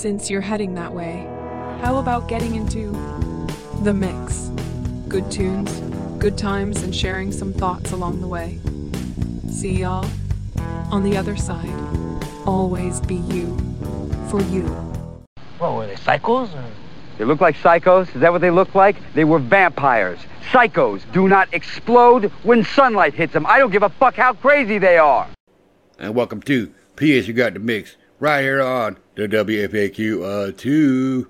Since you're heading that way, how about getting into the mix? Good tunes, good times, and sharing some thoughts along the way. See y'all on the other side. Always be you for you. What were they, psychos? Or? They look like psychos? Is that what they look like? They were vampires. Psychos do not explode when sunlight hits them. I don't give a fuck how crazy they are. And welcome to P.S. You Got the Mix right here on the WFAQ uh, 2.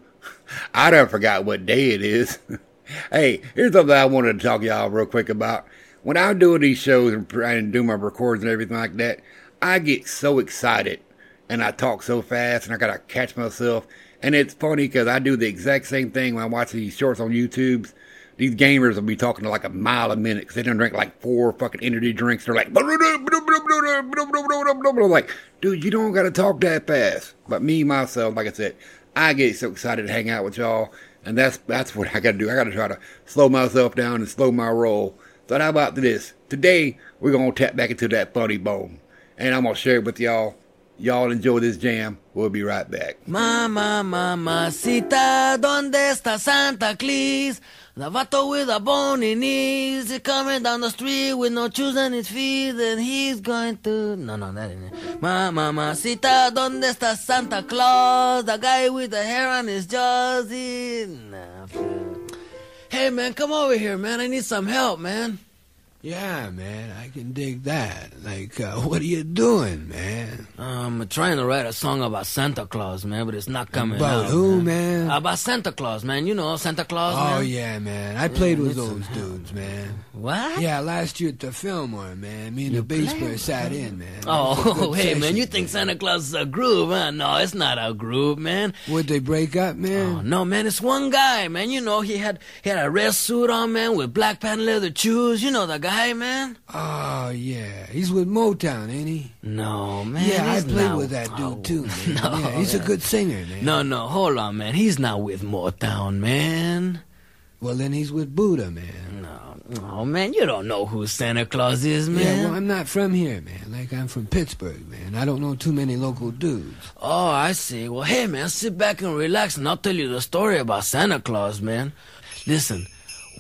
I done forgot what day it is. hey, here's something I wanted to talk to y'all real quick about. When I'm doing these shows and, and do my records and everything like that, I get so excited and I talk so fast and I gotta catch myself. And it's funny because I do the exact same thing when I watch these shorts on YouTube. These gamers will be talking to like a mile a minute because they don't drink like four fucking energy drinks. They're like, like, dude, you don't gotta talk that fast. But me myself, like I said, I get so excited to hang out with y'all, and that's that's what I gotta do. I gotta try to slow myself down and slow my roll. So how about this? Today we're gonna tap back into that funny bone, and I'm gonna share it with y'all. Y'all enjoy this jam. We'll be right back. Mama, mamacita, ¿dónde está Santa Claus? The vato with a bony knees, he's coming down the street with no shoes on his feet, and he's going to. No, no, that ain't it. Mama, mamacita, ¿dónde está Santa Claus? The guy with the hair on his jaws, he. Nah, hey, man, come over here, man. I need some help, man. Yeah, man, I can dig that. Like, uh, what are you doing, man? I'm trying to write a song about Santa Claus, man, but it's not coming About out, who, man? man? About Santa Claus, man. You know Santa Claus, Oh, man? yeah, man. I played Yeah, with those dudes, man. What? Yeah, last year at the Fillmore, man. Me and the bass player sat in, man. It was a Oh, hey, man, you think Santa Claus is a groove, huh? No, it's not a groove, man. Would they break up, man? Oh, no, man, it's one guy, man. You know, he had he had a red suit on, man, with black patent leather shoes. You know the guy, man? Oh, yeah. He's with Motown, ain't he? No, man. yeah, I played not- with that dude, Oh, too, man. No, yeah, he's a good singer, man. No, no, hold on, man. He's not with Motown, man. Well, then he's with Buddah, man. No, oh, man, you don't know who Santa Claus is, man. Yeah, well, I'm not from here, man. Like, I'm from Pittsburgh, man. I don't know too many local dudes. Oh, I see. Well, hey, man, sit back and relax, and I'll tell you the story about Santa Claus, man. Listen,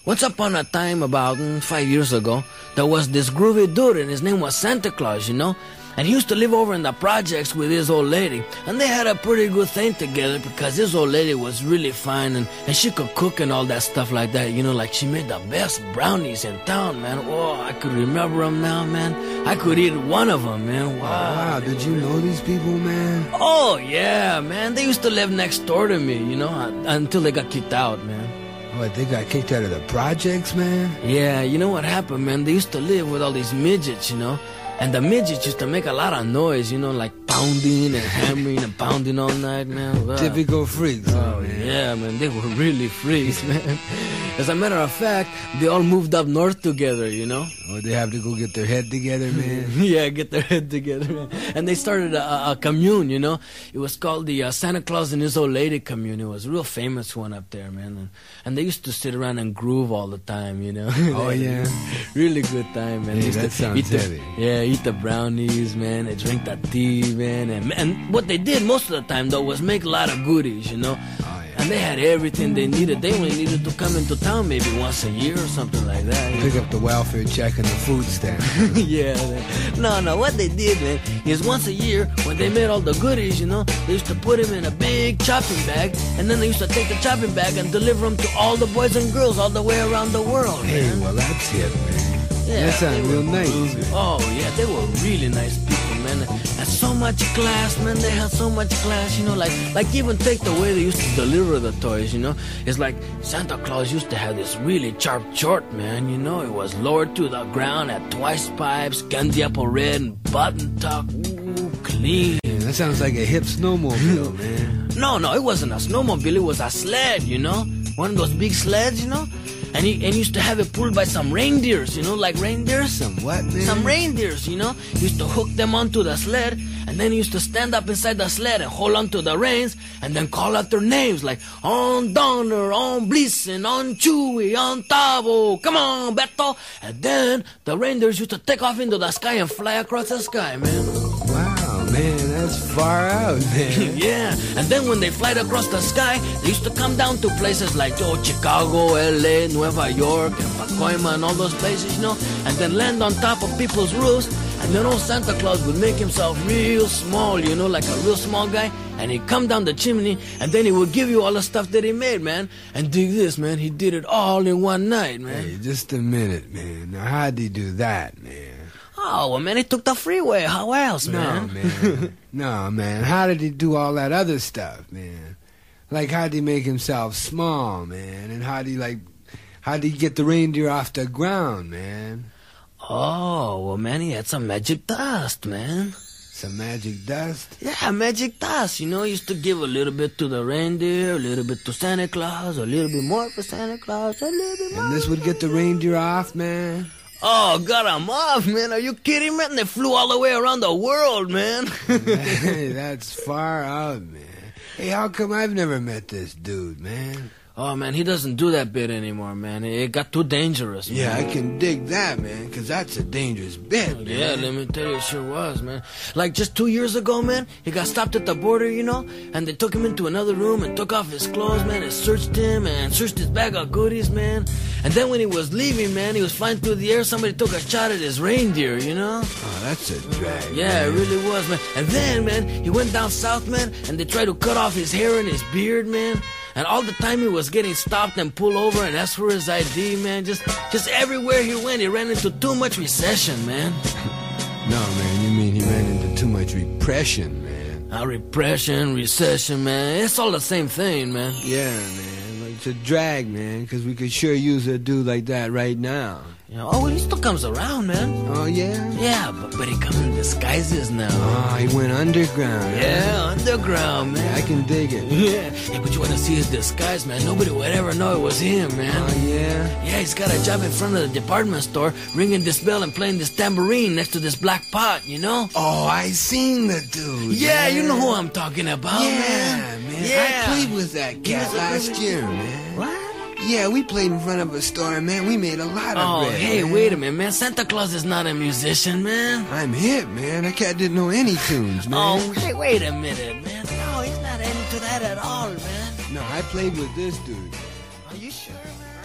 once upon a time, about five years ago, there was this groovy dude, and his name was Santa Claus, you know? And he used to live over in the projects with his old lady. And they had a pretty good thing together because his old lady was really fine and, and she could cook and all that stuff like that. You know, like she made the best brownies in town, man. Oh, I could remember them now, man. I could eat one of them, man. Wow. Wow, did you know these people, man? Oh yeah, man. They used to live next door to me, you know, uh, until they got kicked out, man. What, they got kicked out of the projects, man? Yeah, you know what happened, man? They used to live with all these midgets, you know, and the midgets used to make a lot of noise, you know, like pounding and hammering and pounding all night, man. Wow. Typical freaks, Oh man. yeah, man. They were really freaks, man. As a matter of fact, they all moved up north together, you know. Or they have to go get their head together, man. yeah, get their head together, man. And they started a, a- commune, you know. It was called the uh, Santa Claus and His Old Lady commune. It was a real famous one up there, man. And, and they used to sit around and groove all the time, you know. Oh, yeah? really good time, man. Hey, that sounds eat the- yeah, eat the brownies, man. And drink the tea, man. And, and what they did most of the time, though, was make a lot of goodies, you know. And they had everything they needed. They only needed to come into town maybe once a year or something like that. you know? Pick up the welfare check and the food stamp. yeah. man. No, no. What they did, man, is once a year when they made all the goodies, you know, they used to put them in a big chopping bag, and then they used to take the chopping bag and deliver them to all the boys and girls all the way around the world. hey, man. well, that's it, man. Yeah, that sounds real nice. Oh yeah, they were really nice people, man. And so much class, man. They had so much class, you know. Like, like even take the way they used to deliver the toys, you know. It's like Santa Claus used to have this really sharp short, man. You know, it was lowered to the ground at twice pipes, candy apple red, and button tuck. Ooh, clean. Yeah, that sounds like a hip snowmobile, man. No, no, it wasn't a snowmobile. It was a sled, you know, one of those big sleds, you know. And he and used to have it pulled by some reindeers, you know, like reindeers. Some what, man? Some reindeers, you know. He used to hook them onto the sled, and then he used to stand up inside the sled and hold onto the reins, and then call out their names like on Donner, on Blitzen, on Chewy, on Tavo, come on, Beto. And then the reindeers used to take off into the sky and fly across the sky, man. Man, that's far out, man. yeah, and then when they fly across the sky, they used to come down to places like oh, Chicago, LA, Nueva York, and Pacoima, and all those places, you know, and then land on top of people's roofs. And then old Santa Claus would make himself real small, you know, like a real small guy. And he'd come down the chimney, and then he would give you all the stuff that he made, man. And dig this, man, he did it all in one night, man. Hey, just a minute, man. Now, how'd he do that, man? Oh, well, man, he took the freeway. How else, man? No, man? no, man. How did he do all that other stuff, man? Like, how'd he make himself small, man? And how'd he, like, how'd he get the reindeer off the ground, man? Oh, well, man, he had some magic dust, man. Some magic dust? Yeah, magic dust. You know, he used to give a little bit to the reindeer, a little bit to Santa Claus, a little bit more for Santa Claus, a little bit more. And this would get the reindeer off, man? Oh, got 'em off, man. Are you kidding, man? They flew all the way around the world, man. that's far out, man. Hey, how come I've never met this dude, man? Oh, man, he doesn't do that bit anymore, man. It got too dangerous, man. Yeah, I can dig that, man, 'cause that's a dangerous bit, man. Yeah, let me tell you, it sure was, man. Like just two years ago, man, he got stopped at the border, you know, and they took him into another room and took off his clothes, man, and searched him and searched his bag of goodies, man. And then when he was leaving, man, he was flying through the air. Somebody took a shot at his reindeer, you know. Oh, that's a drag. Yeah, it really was, man. And then, man, he went down south, man, and they tried to cut off his hair and his beard, man. And all the time he was getting stopped and pulled over and asked for his ID, man. Just, just everywhere he went, he ran into too much recession, man. No, man, you mean he ran into too much repression, man. Uh, repression, recession, man. It's all the same thing, man. Yeah, man. It's a drag, man, 'cause we could sure use a dude like that right now. You know, oh, well, he still comes around, man. Oh, yeah? Yeah, but, but he comes in disguises now. Ah, oh, he went underground. huh? Yeah, underground, man. I can dig it. Yeah, hey, but you want to see his disguise, man? Nobody would ever know it was him, man. Oh, yeah? Yeah, he's got a job in front of the department store, ringing this bell and playing this tambourine next to this black pot, you know? Oh, I seen the dude. Yeah, you know who I'm talking about, Yeah, man. man. Yeah. I played with that cat a last year, man. What? Yeah, we played in front of a store, man. We made a lot of Oh, bread, hey, man. wait a minute, man. Santa Claus is not a musician, man. I'm hip, man. That cat didn't know any tunes, man. Oh, hey, wait a minute, man. No, he's not into that at all, man. No, I played with this dude. Are you sure, man?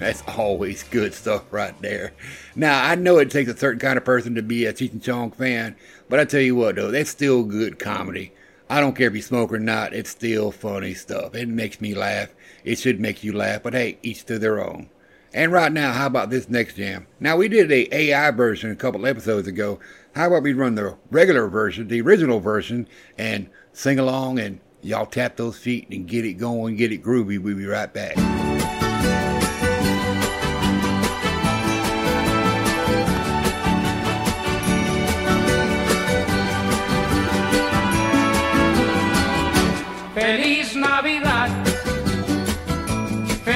That's always good stuff right there. Now, I know it takes a certain kind of person to be a Cheech and Chong fan, but I tell you what, though, that's still good comedy. I don't care if you smoke or not, it's still funny stuff. It makes me laugh. It should make you laugh, but hey, each to their own. And right now, how about this next jam? Now, we did a AI version a couple episodes ago. How about we run the regular version, the original version, and sing along and y'all tap those feet and get it going, get it groovy. We'll be right back.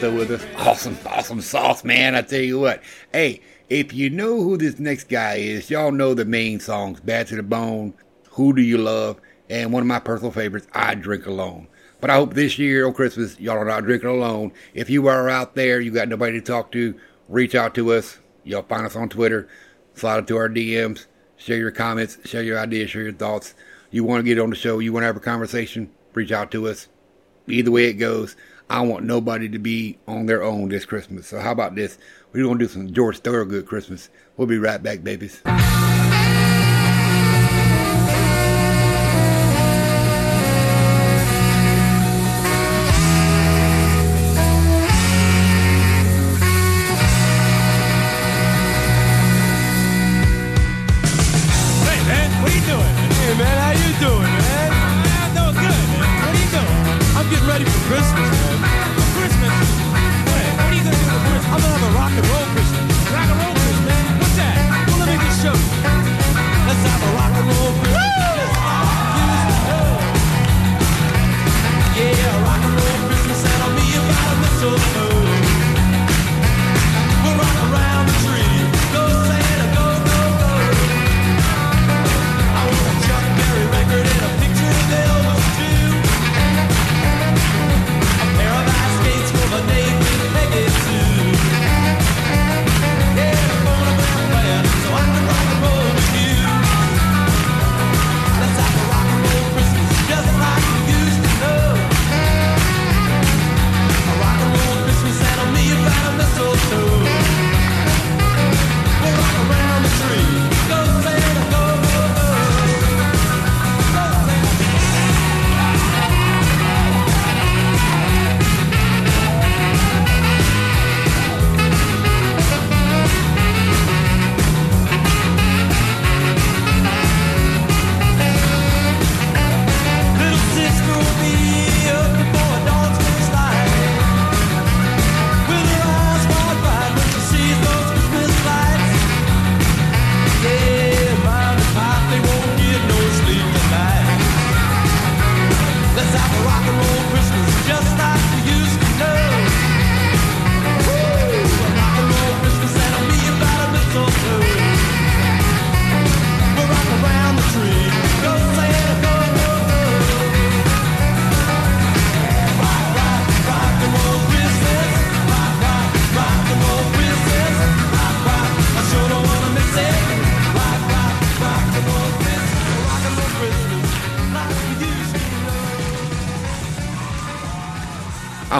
Wish you a Y'all still with us? Awesome, awesome sauce, man. I tell you what. Hey, if you know who this next guy is, y'all know the main songs Bad to the Bone, Who Do You Love, and one of my personal favorites, I Drink Alone. But I hope this year on Christmas, y'all are not drinking alone. If you are out there, you got nobody to talk to, reach out to us. Y'all find us on Twitter, slide into our DMs, share your comments, share your ideas, share your thoughts. You want to get on the show, you want to have a conversation, reach out to us either way it goes, I want nobody to be on their own this Christmas. So how about this? We're gonna do some George Thorogood Christmas. We'll be right back, babies.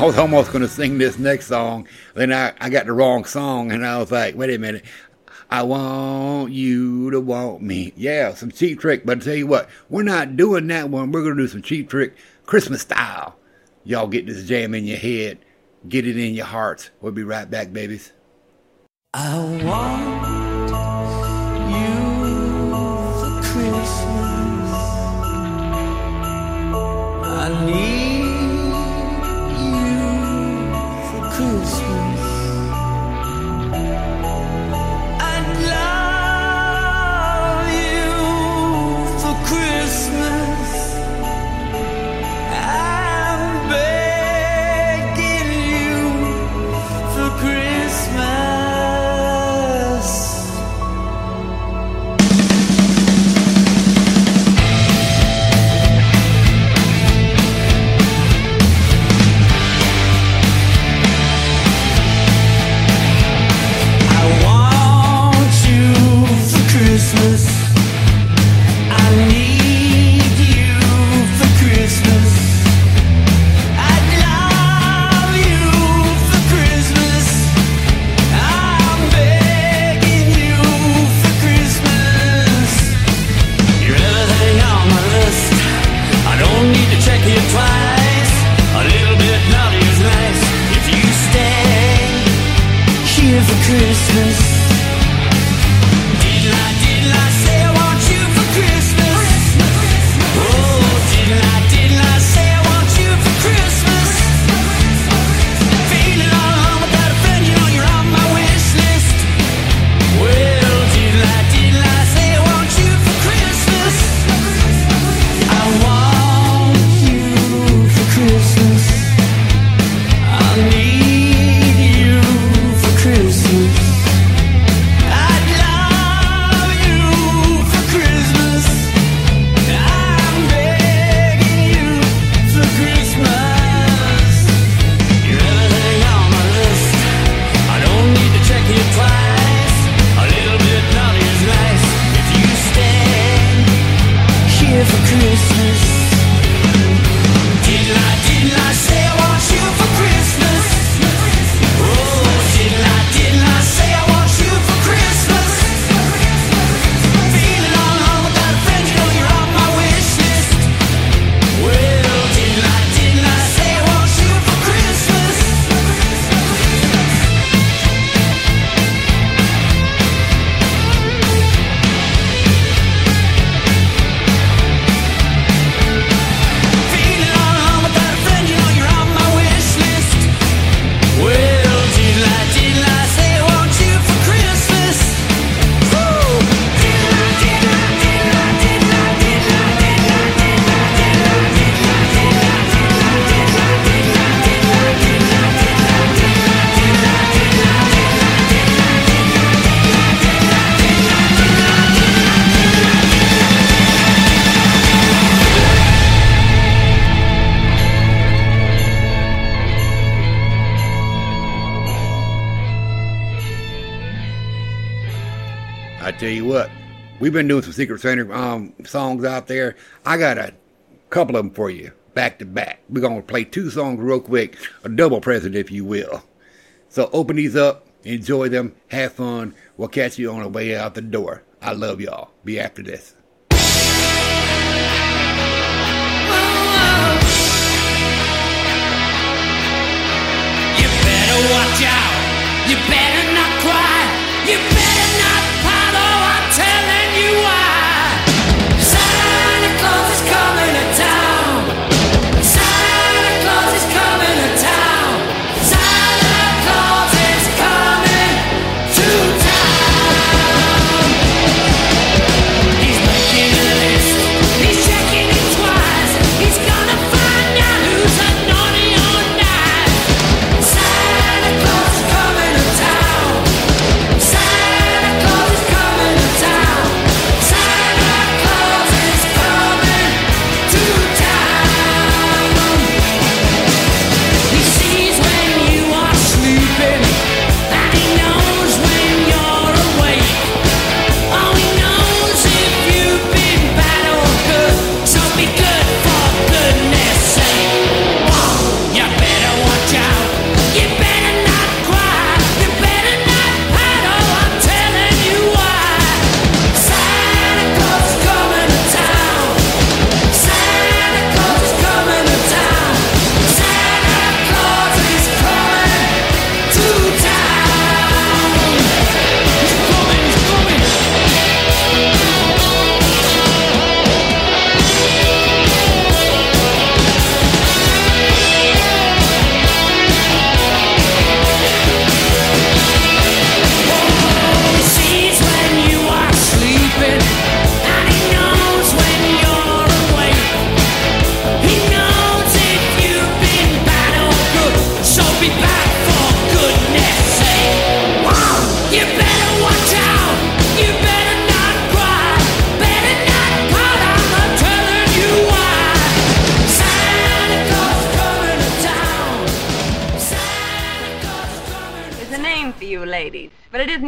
Was almost going to sing this next song, then I, I got the wrong song, and I was like, wait a minute. I want you to want me. Yeah, some cheap trick, but I tell you what, we're not doing that one. We're going to do some cheap trick Christmas style. Y'all get this jam in your head, get it in your hearts. We'll be right back, babies. I want Christmas. Did I? Diddle, diddle, We've been doing some Secret Santa um, songs out there. I got a couple of them for you, back to back. We're going to play two songs real quick, a double present, if you will. So open these up, enjoy them, have fun. We'll catch you on the way out the door. I love y'all. Be after this. You better watch out. You better.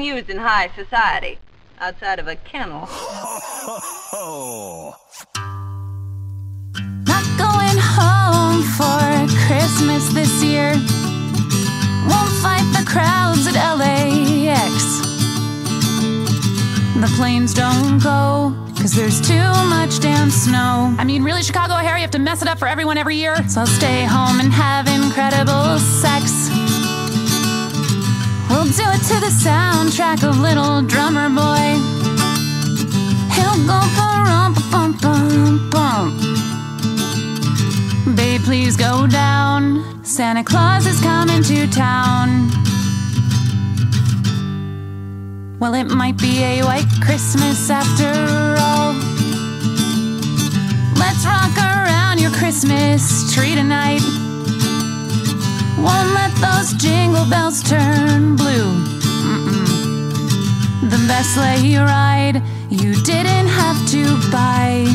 used in high society outside of a kennel. Not going home for Christmas this year. Won't fight the crowds at LAX. The planes don't go. Cause there's too much damn snow. I mean, really, Chicago O'Hare, you have to mess it up for everyone every year. So I'll stay home and have incredible sex. We'll do it to the soundtrack of Little Drummer Boy. He'll go bum bum bum bum. Babe, please go down. Santa Claus is coming to town. Well, it might be a white Christmas after all. Let's rock around your Christmas tree tonight. Won't let those jingle bells turn blue. Mm-mm. The best sleigh ride you didn't have to buy.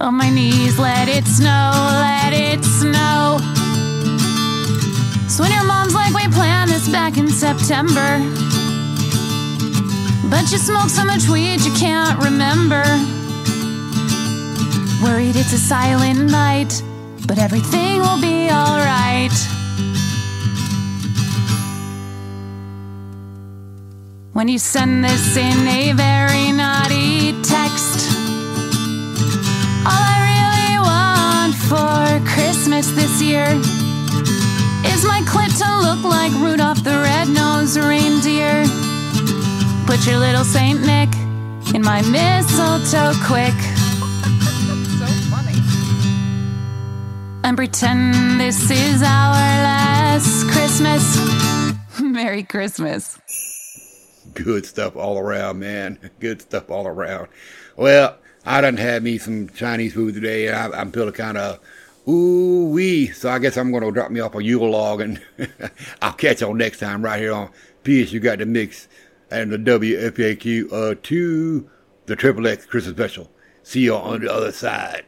On my knees, let it snow, let it snow. So when your mom's like, we planned this back in September. But you smoked so much weed you can't remember. Worried it's a silent night, but everything will be alright. When you send this in a very naughty text, all I really want for Christmas this year is my clit to look like Rudolph the Red-Nosed Reindeer. Put your little Saint Nick in my mistletoe quick. And pretend this is our last Christmas. Merry Christmas. Good stuff all around, man. Good stuff all around. Well, I done had me some Chinese food today, and I, I'm feeling kind of ooh wee. So I guess I'm going to drop me off a Yule log, and I'll catch y'all next time right here on PS. You got the mix and the WFAQ uh to the Triple X Christmas special. See y'all on the other side.